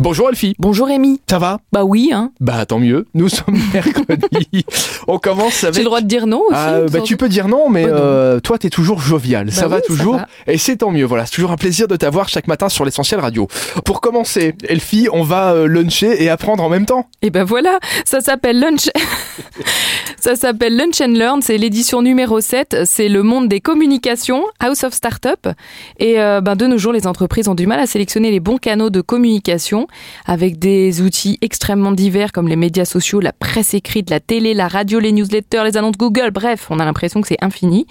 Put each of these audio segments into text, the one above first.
Bonjour Elfie. Bonjour Rémi. Ça va? Bah oui, hein. Bah tant mieux. Nous sommes mercredi. On commence avec. J'ai le droit de dire non aussi. Ah, bah, tu peux dire non, mais Bah, non. euh, toi t'es toujours jovial, ça Bah va ça toujours, va. et c'est tant mieux. Voilà, c'est toujours un plaisir de t'avoir chaque matin sur l'essentiel radio. Pour commencer, Elfie, on va euh, luncher et apprendre en même temps. Et ben voilà, ça s'appelle Lunch. ça s'appelle Lunch and Learn, c'est l'édition numéro 7, c'est le monde des communications, House of Startup. Et euh, ben de nos jours, les entreprises ont du mal à sélectionner les bons canaux de communication avec des outils extrêmement divers comme les médias sociaux, la presse écrite, la télé, la radio, les newsletters, les annonces Google, bref, on a l'impression que c'est infini.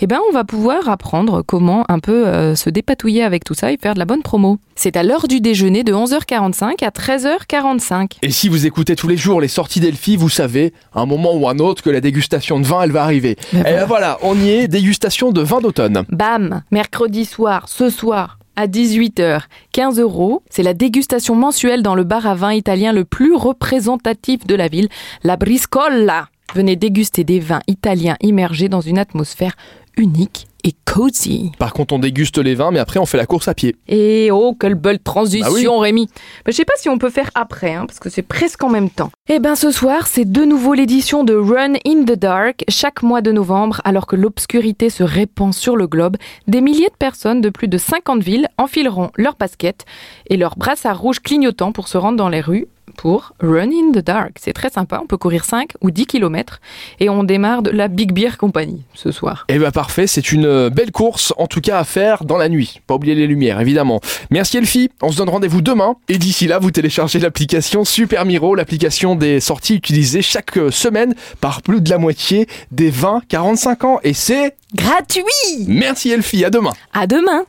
Et ben on va pouvoir apprendre comment un peu euh, se dépatouiller avec tout ça et faire de la bonne promo. C'est à l'heure du déjeuner de 11h45 à 13h45. Et si vous écoutez tous les jours les sorties d'Elfie, vous savez, à un moment ou un autre, que la dégustation de vin, elle va arriver. Et voilà. ben voilà, on y est, dégustation de vin d'automne. Bam Mercredi soir, ce soir, à 18h, 15 euros. C'est la dégustation mensuelle dans le bar à vin italien le plus représentatif de la ville, la Briscola. Venez déguster des vins italiens immergés dans une atmosphère unique et cozy. Par contre, on déguste les vins, mais après on fait la course à pied. Et oh, quelle belle transition, Bah oui. Rémi. Bah, je sais pas si on peut faire après, hein, parce que c'est presque en même temps. Eh ben, ce soir, c'est de nouveau l'édition de Run in the Dark, chaque mois de novembre, alors que l'obscurité se répand sur le globe. Des milliers de personnes de plus de 50 villes enfileront leurs baskets et leurs brassards rouges clignotants pour se rendre dans les rues pour Run in the Dark. C'est très sympa, on peut courir 5 ou 10 km et on démarre de la Big Beer Company ce soir. Eh ben parfait, c'est une euh, belle course, en tout cas à faire dans la nuit. Pas oublier les lumières, évidemment. Merci Elfie, on se donne rendez-vous demain. Et d'ici là, vous téléchargez l'application Super Miro, l'application des sorties utilisées chaque euh, semaine par plus de la moitié des 20-45 ans. Et c'est... Gratuit Merci Elfie, à demain À demain